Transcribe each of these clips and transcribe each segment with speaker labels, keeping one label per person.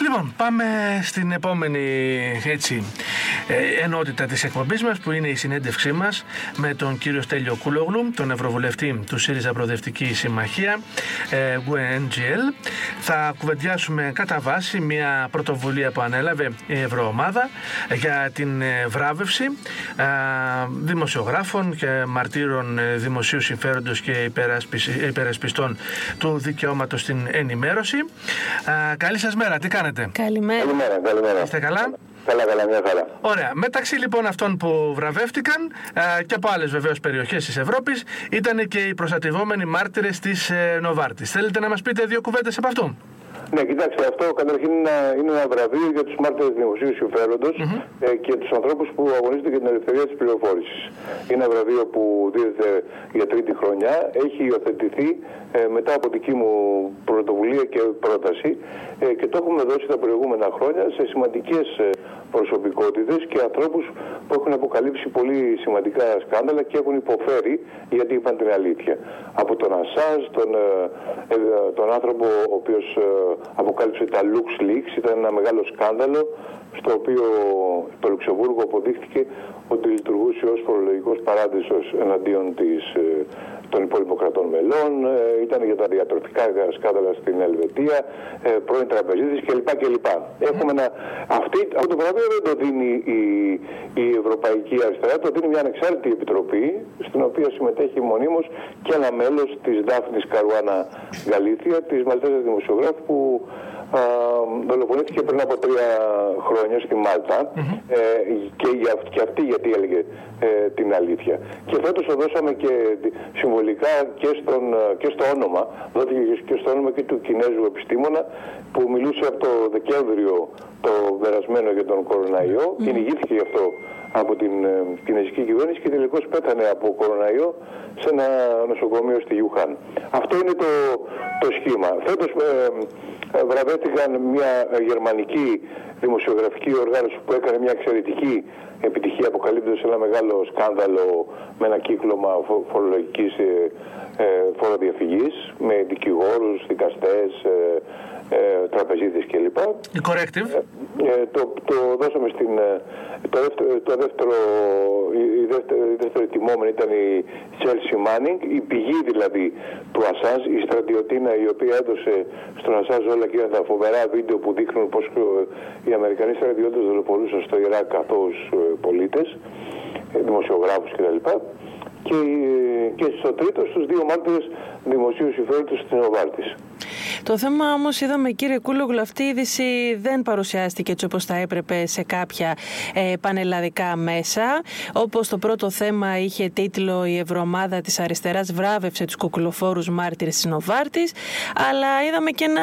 Speaker 1: Λοιπόν, πάμε στην επόμενη έτσι, ε, ενότητα της εκπομπής μας που είναι η συνέντευξή μας με τον κύριο Στέλιο Κούλογλου, τον Ευρωβουλευτή του ΣΥΡΙΖΑ Προοδευτική Συμμαχία, GUNGL. Θα κουβεντιάσουμε κατά βάση μια πρωτοβουλία που ανέλαβε η Ευρωομάδα για την ε, βράβευση ε, δημοσιογράφων και μαρτύρων δημοσίου συμφέροντος και υπερασπιστών του δικαιώματος στην ενημέρωση. Καλή σας μέρα, τι κάνετε;
Speaker 2: Καλημέρα.
Speaker 3: Καλημέρα, καλημέρα.
Speaker 1: Είστε καλά;
Speaker 3: Καλά, καλά, μια χαρά.
Speaker 1: Ωραία. Μεταξύ λοιπόν αυτών που βραβεύτηκαν ε, και από άλλες βεβαίως περιοχές της Ευρώπης ήταν και οι προστατευόμενοι μάρτυρες της ε, Νοβάρτης. Θέλετε να μας πείτε δύο κουβέντες από αυτού.
Speaker 3: Ναι, κοιτάξτε, αυτό καταρχήν είναι ένα βραβείο για τους μάρτυρες δημοσίου συμφέροντος ε, και τους ανθρώπους που αγωνίζονται για την ελευθερία της πληροφόρησης. Είναι ένα βραβείο που δίδεται για τρίτη χρονιά. Έχει υιοθετηθεί ε, μετά από δική μου πρωτοβουλία και πρόταση ε, και το έχουμε δώσει τα προηγούμενα χρόνια σε σημαντικές ε, προσωπικότητες και ανθρώπους που έχουν αποκαλύψει πολύ σημαντικά σκάνδαλα και έχουν υποφέρει γιατί είπαν την αλήθεια. Από τον Ασάζ, τον, ε, ε, τον άνθρωπο ο οποίος ε, αποκάλυψε τα Lux Leaks, ήταν ένα μεγάλο σκάνδαλο στο οποίο το Λουξεμβούργο αποδείχθηκε ότι λειτουργούσε ως φορολογικός παράδεισος εναντίον της των υπόλοιπων κρατών μελών, ε, ήταν για τα διατροφικά σκάνδαλα στην Ελβετία, ε, πρώην τραπεζίτης κλπ. κλπ. Έχουμε ένα, αυτή, αυτό το βραβείο δεν το δίνει η, η Ευρωπαϊκή Αριστερά, το δίνει μια ανεξάρτητη επιτροπή, στην οποία συμμετέχει μονίμως και ένα μέλος της Δάφνης Καρουάνα Γαλήθια, της Μαλτέζας Δημοσιογράφου, που δολοφονήθηκε πριν από τρία χρόνια στη Μάλτα ε, και, για, και αυτή γιατί έλεγε ε, την αλήθεια. Και φέτος το δώσαμε και συμβολικά και, στον, και στο όνομα, δόθηκε και στο όνομα και του Κινέζου επιστήμονα που μιλούσε από το Δεκέμβριο το περασμένο για τον κοροναϊό, mm-hmm. κυνηγήθηκε γι' αυτό από την ε, κινέζικη κυβέρνηση και τελικώς πέθανε από κοροναϊό σε ένα νοσοκομείο στη Ιουχάν. Αυτό είναι το, το σχήμα. Φέτος ε, ε, βραβεύτηκαν μια γερμανική δημοσιογραφική οργάνωση που έκανε μια εξαιρετική επιτυχία αποκαλύπτοντας ένα μεγάλο σκάνδαλο με ένα κύκλωμα φορολογικής ε, ε, φοροδιαφυγής με δικηγόρους, δικαστές, ε, ε, τραπεζίτες κλπ.
Speaker 1: Η Corrective.
Speaker 3: Ε, ε, το, το δώσαμε στην... Ε, το δεύτερο, το δεύτερο, η, δεύτερη, η δεύτερη τιμόμενη ήταν η Chelsea Manning, η πηγή δηλαδή του Ασάζ, η στρατιωτίνα η οποία έδωσε στον Ασάζ όλα εκείνα τα φοβερά βίντεο που δείχνουν πως οι Αμερικανοί στρατιώτες δολοφονούσαν στο Ιράκ καθώς πολίτες, δημοσιογράφους κτλ. Και, και στο τρίτο στους δύο μάρτυρες δημοσίου συμφέροντος στην Οβάρτης.
Speaker 2: Το θέμα όμως, είδαμε κύριε Κούλογλου, αυτή η είδηση δεν παρουσιάστηκε έτσι όπως θα έπρεπε σε κάποια ε, πανελλαδικά μέσα. Όπως το πρώτο θέμα είχε τίτλο Η Ευρωομάδα της Αριστεράς βράβευσε τους κουκουλοφόρους μάρτυρες της Νοβάρτης. Αλλά είδαμε και ένα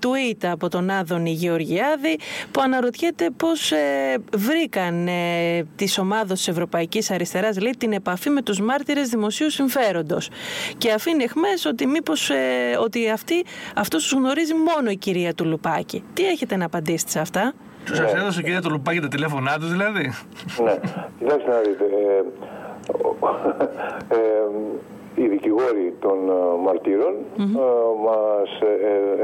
Speaker 2: tweet από τον Άδωνη Γεωργιάδη που αναρωτιέται πώς ε, βρήκαν ε, τη ομάδα της Ευρωπαϊκής Αριστεράς την επαφή με τους μάρτυρες δημοσίου συμφέροντος. Και αφήνει εχμές ότι μήπως ε, ότι αυτή αυτό τους γνωρίζει μόνο η κυρία του Λουπάκη. Τι έχετε να απαντήσετε σε αυτά;
Speaker 1: Τους ναι. έδωσε η κυρία του Λουπάκη τα τηλέφωνά τους, δηλαδή.
Speaker 3: Ναι, κοιτάξτε να δείτε. Ε, ε, οι δικηγόροι των ε, μαρτύρων mm-hmm. μας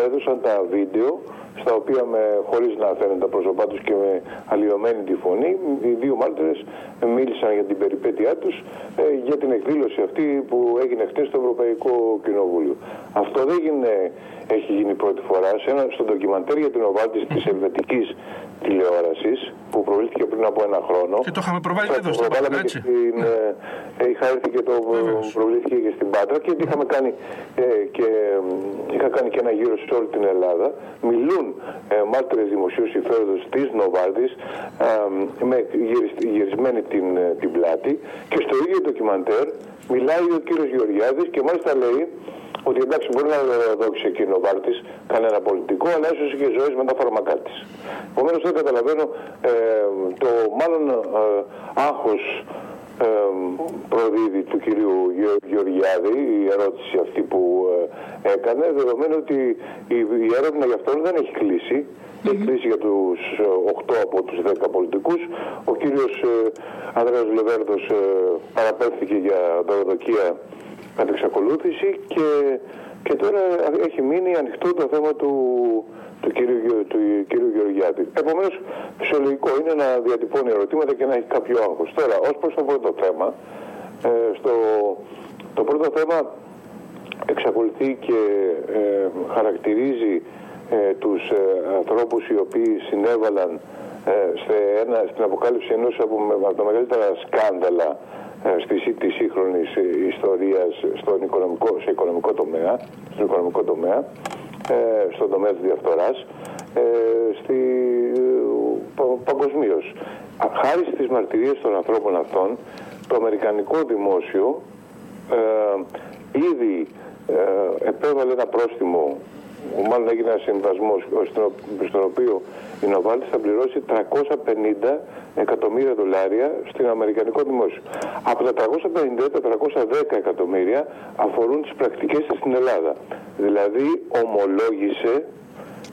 Speaker 3: έδωσαν τα βίντεο στα οποία με, χωρίς να φαίνεται τα πρόσωπά τους και με αλλοιωμένη τη φωνή, οι δύο μάρτυρες μίλησαν για την περιπέτειά τους ε, για την εκδήλωση αυτή που έγινε χτες στο Ευρωπαϊκό Κοινοβούλιο. Αυτό δεν έγινε, έχει γίνει πρώτη φορά σε ένα, στο ντοκιμαντέρ για την οβάτηση της ελβετικής τηλεόρασης που προβλήθηκε πριν από ένα χρόνο.
Speaker 1: Και το είχαμε προβάλει εδώ στην Πάτρα, έτσι.
Speaker 3: Στην, ναι. ε, είχα έρθει και το προβλήθηκε και στην Πάτρα και είχαμε κάνει, ε, και, είχα κάνει και ένα γύρο σε όλη την Ελλάδα. Μιλούν ε, μάρτυρες δημοσίου συμφέροντος της Νοβάρτης ε, με γυρισμένη την, ε, την πλάτη και στο ίδιο ντοκιμαντέρ μιλάει ο κύριος Γεωργιάδης και μάλιστα λέει ότι εντάξει μπορεί να δώσει εκείνο ο Βάρτη κανένα πολιτικό, αλλά ίσως και ζωέ με τα φάρμακά της. Επομένως δεν καταλαβαίνω ε, το μάλλον ε, άγχος ε, προδίδει του κυρίου Γεωργιάδη η ερώτηση αυτή που ε, έκανε, δεδομένου ότι η, η έρευνα για αυτόν δεν έχει κλείσει. Mm-hmm. Έχει κλείσει για τους 8 από τους 10 πολιτικούς. Ο κύριος ε, Ανδρέας Λεβέρδος ε, παραπέμφθηκε για δωροδοκία κατ' εξακολούθηση και Και τώρα έχει μείνει ανοιχτό το θέμα του, του κύριου, του κύριου Γεωργιάτη. Επομένως, φυσιολογικό είναι να διατυπώνει ερωτήματα και να έχει κάποιο άγχος. Τώρα, ως προς το πρώτο θέμα, ε, στο, το πρώτο θέμα εξακολουθεί και ε, χαρακτηρίζει ε, τους ε, ανθρώπους οι οποίοι συνέβαλαν σε ένα, στην αποκάλυψη ενός από, από τα μεγαλύτερα σκάνδαλα στη, της σύγχρονης ιστορίας στον οικονομικό, σε οικονομικό τομέα, στον οικονομικό τομέα, στον τομέα της διαφθοράς, στη, παγκοσμίως. Χάρη στις μαρτυρίες των ανθρώπων αυτών, το αμερικανικό δημόσιο ήδη ε, επέβαλε ένα πρόστιμο, μάλλον έγινε ένα συμβασμό στον οποίο η Νοβάλτη θα πληρώσει 350 εκατομμύρια δολάρια στην Αμερικανικό δημόσιο. Από τα 350, τα 310 εκατομμύρια αφορούν τις πρακτικές στην Ελλάδα. Δηλαδή ομολόγησε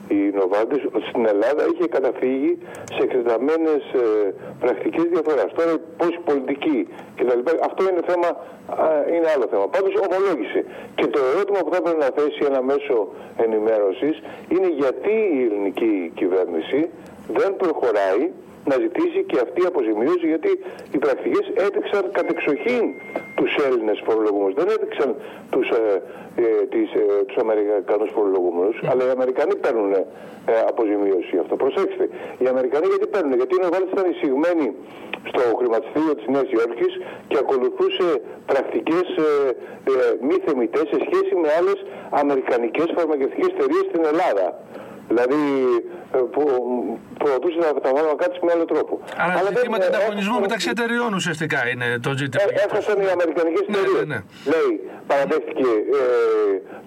Speaker 3: η Νοβάντης στην Ελλάδα είχε καταφύγει σε εκτεταμένες ε, πρακτικές διαφοράς. Τώρα πώς η πολιτική κτλ. Αυτό είναι θέμα, είναι άλλο θέμα. Πάντως ομολόγησε. Και το ερώτημα που θα έπρεπε να θέσει ένα μέσο ενημέρωσης είναι γιατί η ελληνική κυβέρνηση δεν προχωράει να ζητήσει και αυτή η αποζημίωση γιατί οι πρακτικές έδειξαν κατεξοχήν τους Έλληνες φορολογούμενους. Δεν έδειξαν τους, ε, ε, τις, ε, τους Αμερικανούς φορολογούμενους, αλλά οι Αμερικανοί παίρνουν ε, αποζημίωση αυτό. Προσέξτε, οι Αμερικανοί γιατί παίρνουν, γιατί οι Νοβάλτες ήταν εισηγμένοι στο χρηματιστήριο της Νέας Υόρκης και ακολουθούσε πρακτικές ε, ε, μη θεμητές σε σχέση με άλλες αμερικανικές φαρμακευτικές εταιρείες στην Ελλάδα. Δηλαδή ε, που προωθούσε να τα βάλουμε κάτι με άλλο τρόπο.
Speaker 1: Αλλά, Αλλά ζητήματα ε, ανταγωνισμού μεταξύ εταιριών ουσιαστικά είναι το ζήτημα.
Speaker 3: Ε, έφτασαν οι Αμερικανικές ναι, εταιρείες. Ναι, ναι. Λέει, παραδέχτηκε ε,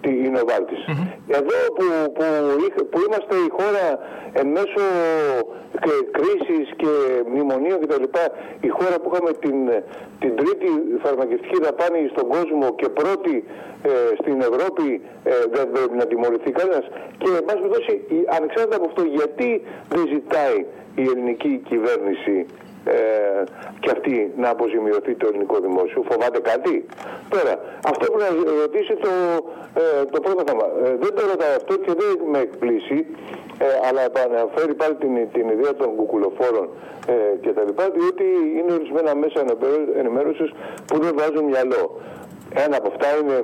Speaker 3: τη, η Νοβάλτης. Mm -hmm. Εδώ που, που, που, είμαστε η χώρα εν μέσω και κρίσης και μνημονίων κτλ. Η χώρα που είχαμε την, την τρίτη φαρμακευτική δαπάνη στον κόσμο και πρώτη ε, στην Ευρώπη ε, δεν πρέπει να τιμωρηθεί κανένας. Και εν πάση περιπτώσει, ανεξάρτητα από αυτό, γιατί δεν ζητάει η ελληνική κυβέρνηση ε, και αυτή να αποζημιωθεί το ελληνικό δημόσιο; Φοβάται κάτι; Τώρα, αυτό που να ρωτήσει το, ε, το πρώτο θέμα. Ε, δεν το ρωτάω αυτό και δεν με εκπλήσει, ε, αλλά επαναφέρει πάλι την, την ιδέα των κουκουλοφόρων ε, και τα λοιπά, διότι είναι ορισμένα μέσα ενημέρωσης που δεν βάζουν μυαλό. Ένα από αυτά είναι,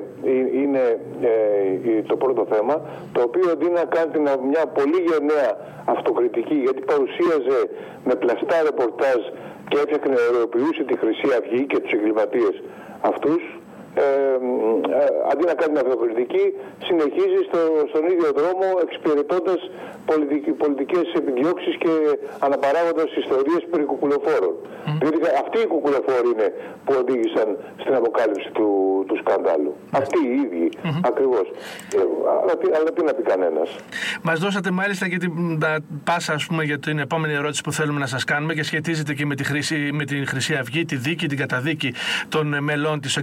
Speaker 3: είναι ε, το πρώτο θέμα, το οποίο αντί να κάνει μια πολύ γενναία αυτοκριτική, γιατί παρουσίαζε με πλαστά ρεπορτάζ και έφτιαχνε, τη Χρυσή Αυγή και τους εγκληματίες αυτούς, ε, ε, αντί να κάνει αυτοκριτική, συνεχίζει στο, στον ίδιο δρόμο εξυπηρετώντας πολιτικ, πολιτικές επιδιώξεις και αναπαράγοντας ιστορίες περί κουκουλοφόρων. Mm. Διότι αυτοί οι κουκουλοφόροι είναι που οδήγησαν στην αποκάλυψη του, του σκανδάλου. Mm. Αυτοί οι ίδιοι mm-hmm. ακριβώς. Ε, αλλά, αλλά, τι να πει κανένας.
Speaker 1: Μας δώσατε μάλιστα και την πάσα ας πούμε, για την επόμενη ερώτηση που θέλουμε να σας κάνουμε και σχετίζεται και με, τη χρήση, με την Χρυσή Αυγή, τη δίκη, την καταδίκη των μελών της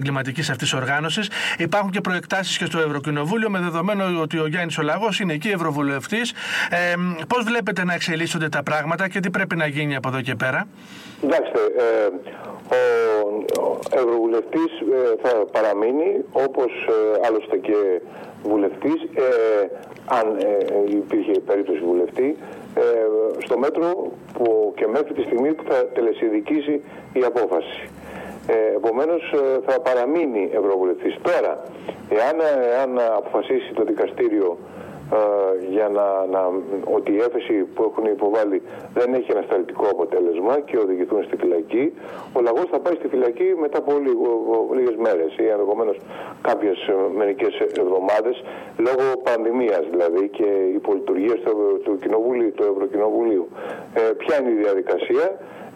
Speaker 1: εγκληματικής αυτής οργάνωσης. Υπάρχουν και προεκτάσεις και στο Ευρωκοινοβούλιο με δεδομένο ότι ο Γιάννης Ολαγός είναι εκεί ευρωβουλευτής. Ε, πώς βλέπετε να εξελίσσονται τα πράγματα και τι πρέπει να γίνει από εδώ και πέρα;
Speaker 3: Κοιτάξτε, ε, ο, Ευρωβουλευτής ε, θα παραμείνει όπως ε, άλλωστε και βουλευτής, ε, αν ε, υπήρχε περίπτωση βουλευτή, στο μέτρο που και μέχρι τη στιγμή που θα τελεσιδικήσει η απόφαση. Ε, Επομένως θα παραμείνει Ευρωβουλευτής. Τώρα, εάν, εάν αποφασίσει το δικαστήριο ε, για να, να, ότι η έφεση που έχουν υποβάλει δεν έχει ανασταλτικό αποτέλεσμα και οδηγηθούν στη φυλακή, ο λαγός θα πάει στη φυλακή μετά από λίγο, λίγες μέρες ή ενδεχομένως κάποιες ε, μερικές εβδομάδες λόγω πανδημίας δηλαδή και υπολειτουργίας του, του, του Ευρωκοινοβουλίου. Ε, ποια είναι η διαδικασία,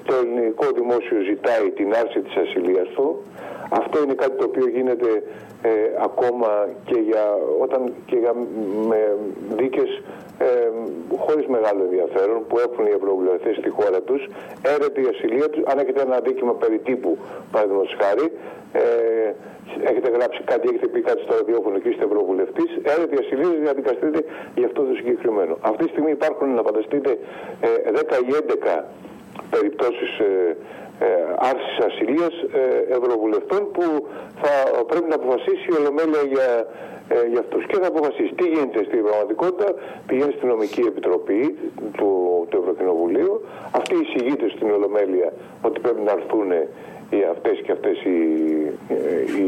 Speaker 3: το ελληνικό δημόσιο ζητάει την άρση της ασυλίας του. Αυτό είναι κάτι το οποίο γίνεται ε, ακόμα και για, όταν, και για με δίκες ε, χωρίς μεγάλο ενδιαφέρον που έχουν οι ευρωβουλευτές στη χώρα τους. Έρεται η ασυλία τους, αν έχετε ένα δίκημα περί τύπου, παραδείγματος χάρη, ε, έχετε γράψει κάτι, έχετε πει κάτι στο ραδιόφωνο και είστε ευρωβουλευτής, έρεται η ασυλία να δικαστείτε για αυτό το συγκεκριμένο. Αυτή τη στιγμή υπάρχουν, να φανταστείτε, 10 ή 11 περιπτώσεις ε, ε, άρσης ασυλίας ε, ευρωβουλευτών που θα πρέπει να αποφασίσει η Ολομέλεια για, ε, για αυτούς και θα αποφασίσει τι γίνεται στην πραγματικότητα. Πηγαίνει στην νομική επιτροπή του, του Ευρωκοινοβουλίου. Αυτοί εισηγείται στην Ολομέλεια ότι πρέπει να έρθουν οι αυτές και αυτές οι, οι,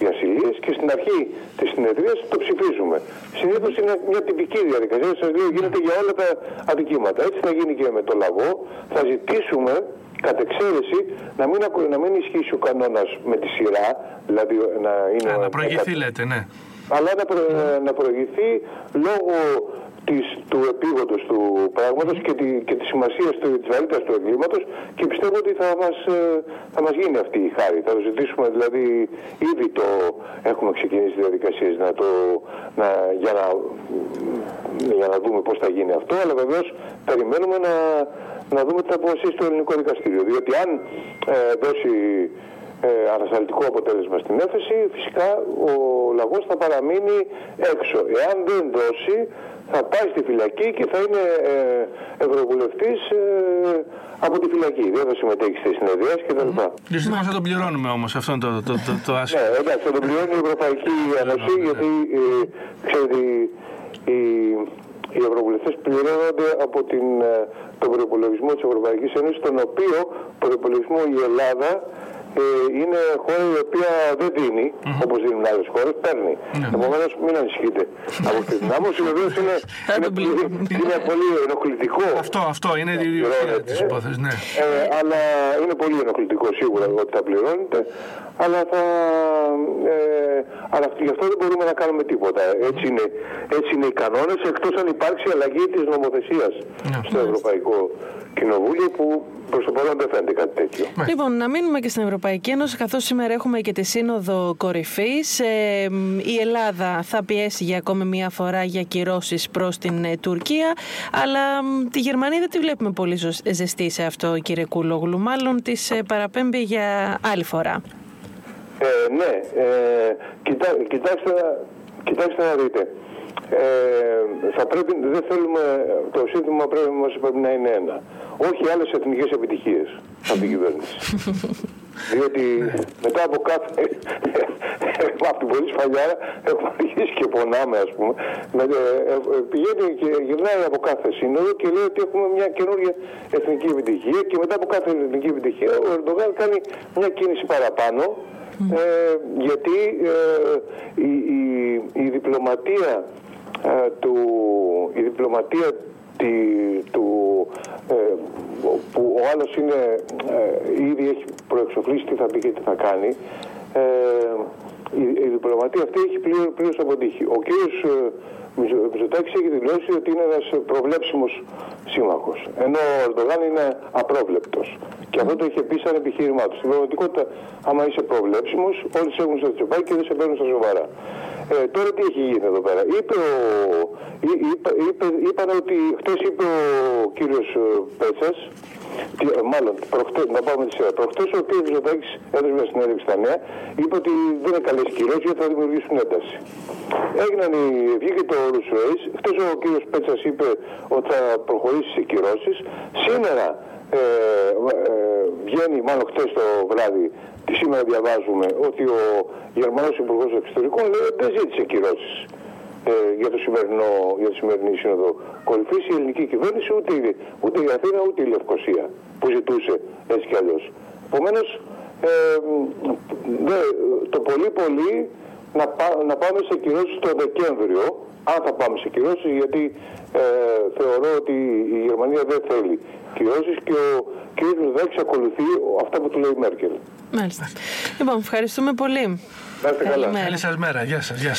Speaker 3: οι ασυλίες και στην αρχή της συνεδρίας το ψηφίζουμε. Συνήθως είναι μια τυπική διαδικασία, σας λέω γίνεται για όλα τα αδικήματα. Έτσι θα γίνει και με το λαγό. Θα ζητήσουμε κατ' εξαίρεση να μην, να μην ισχύσει ο κανόνας με τη σειρά, δηλαδή να είναι...
Speaker 1: να προηγηθεί λέτε, ναι.
Speaker 3: Αλλά να, προ, να προηγηθεί λόγω της, του επίγοντος του πράγματος και, τη, και της σημασίας του, της βαρύτητας του εγκλήματος και πιστεύω ότι θα μας, ε, θα μας γίνει αυτή η χάρη. Θα το ζητήσουμε δηλαδή ήδη το έχουμε ξεκινήσει διαδικασίες να το, να, για, να, για να δούμε πώς θα γίνει αυτό αλλά βεβαίως περιμένουμε να, να δούμε τι θα αποφασίσει το ελληνικό δικαστήριο. Διότι αν ε, δώσει ε, ανασταλτικό αποτέλεσμα στην έφεση, φυσικά ο λαγός θα παραμείνει έξω. Εάν δεν δώσει, θα πάει στη φυλακή και θα είναι ε, ευρωβουλευτής ε, από τη φυλακή. Δεν θα συμμετέχει στη συνεδρία κτλ. Mm.
Speaker 1: Δυστυχώς θα τον πληρώνουμε όμως αυτό το, το, το, το άσχημα.
Speaker 3: Ναι, εντάξει, θα τον πληρώνει η Ευρωπαϊκή Ένωση γιατί ε, ξέρετε οι, οι ευρωβουλευτές πληρώνονται από την, ε, τον προπολογισμό της Ευρωπαϊκής Ένωσης, τον οποίο προπολογισμό η Ελλάδα ε, είναι χώρα η οποία δεν δίνει, mm-hmm. όπως δίνουν άλλες χώρες, παίρνει. Mm-hmm. Επομένως μην ανησυχείτε από αυτή την άποψη. Βεβαίως είναι, είναι, είναι, πολύ ενοχλητικό.
Speaker 1: Αυτό, αυτό είναι η ιδιότητα της υπόθεσης, ναι.
Speaker 3: Ε, αλλά είναι πολύ ενοχλητικό σίγουρα ότι θα πληρώνετε, αλλά θα... Ε, αλλά γι' αυτό δεν μπορούμε να κάνουμε τίποτα. Έτσι είναι, έτσι είναι οι κανόνες, εκτός αν υπάρξει αλλαγή της νομοθεσίας ναι. στο Ευρωπαϊκό Κοινοβούλιο που Προς το παρόν δεν φαίνεται κάτι τέτοιο.
Speaker 2: Λοιπόν, να μείνουμε και στην Ευρωπαϊκή Ένωση, καθώς σήμερα έχουμε και τη Σύνοδο Κορυφής. Ε, η Ελλάδα θα πιέσει για ακόμη μία φορά για κυρώσεις προς την ε, Τουρκία. Αλλά τη Γερμανία δεν τη βλέπουμε πολύ ζεστή σε αυτό, κύριε Κούλογλου. Μάλλον της ε, παραπέμπει για άλλη φορά.
Speaker 3: Ε, ναι, ε, κοιτά, κοιτάξτε, κοιτάξτε να δείτε. Ε, θα πρέπει, δεν θέλουμε, το σύνθημα πρέπει, μας πρέπει να είναι ένα. Όχι άλλες εθνικές επιτυχίες από την κυβέρνηση. Διότι μετά από κάθε. από την πολύ σφαλιάρα έχουμε αρχίσει και πονάμε, ας πούμε. Με, ε, ε, πηγαίνει και γυρνάει από κάθε σύνοδο και λέει ότι έχουμε μια καινούργια εθνική επιτυχία και μετά από κάθε εθνική επιτυχία ο Ερντογάν κάνει μια κίνηση παραπάνω. Ε, γιατί ε, η, η, η διπλωματία ε, του, η διπλωματία τη, του, ε, που ο άλλος είναι, ε, ήδη έχει προεξοφλήσει τι θα πει και τι θα κάνει, ε, η, η διπλωματία αυτή έχει πλήρως, πλήρως αποτύχει. Ο κ. Μητσοτάκης έχει δηλώσει ότι είναι ένας προβλέψιμος σύμμαχος, ενώ ο Ερντογάν είναι απρόβλεπτος. Και αυτό το είχε πει σαν επιχείρημά του. Στην πραγματικότητα, άμα είσαι προβλέψιμος, όλοι σε έχουν στο τσεπάκι και δεν σε παίρνουν στα σοβαρά. Ε, τώρα τι έχει γίνει εδώ πέρα. Είπε ο, είπε, είπε, είπαν ότι χτες είπε ο κύριος ε, Πέτσας, ε, μάλλον προχτές, να πάμε τη σειρά. Προχτές ο κύριος Ζωδάκης έδωσε μια συνέντευξη στα νέα, είπε ότι δεν είναι καλές κυρώσεις γιατί θα δημιουργήσουν ένταση. Έγιναν οι, βγήκε το Ρουσουέης, χτες ο κύριος Πέτσας είπε ότι θα προχωρήσει σε κυρώσεις. Σήμερα ε, ε, βγαίνει, μάλλον χτες το βράδυ, τη σήμερα διαβάζουμε ότι ο Γερμανός Υπουργός Εξωτερικών λέει ότι δεν ζήτησε κυρώσεις ε, για, το σημερινό, για τη σημερινή σύνοδο κορυφής η ελληνική κυβέρνηση ούτε, ούτε η Αθήνα ούτε η Λευκοσία που ζητούσε έτσι κι αλλιώς. Επομένως, ε, το πολύ πολύ να, να πάμε σε κυρώσεις το Δεκέμβριο αν θα πάμε σε κυρώσεις γιατί ε, θεωρώ ότι η Γερμανία δεν θέλει κυρώσεις και ο κ. Μητσοτάκης ακολουθεί αυτά που του λέει η Μέρκελ.
Speaker 2: Μάλιστα. Λοιπόν, ευχαριστούμε πολύ.
Speaker 3: Να είστε καλά.
Speaker 1: Καλή σας μέρα. Γεια σας. Γεια σας.